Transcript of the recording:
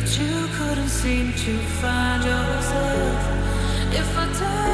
but you couldn't seem to find yourself. If I turn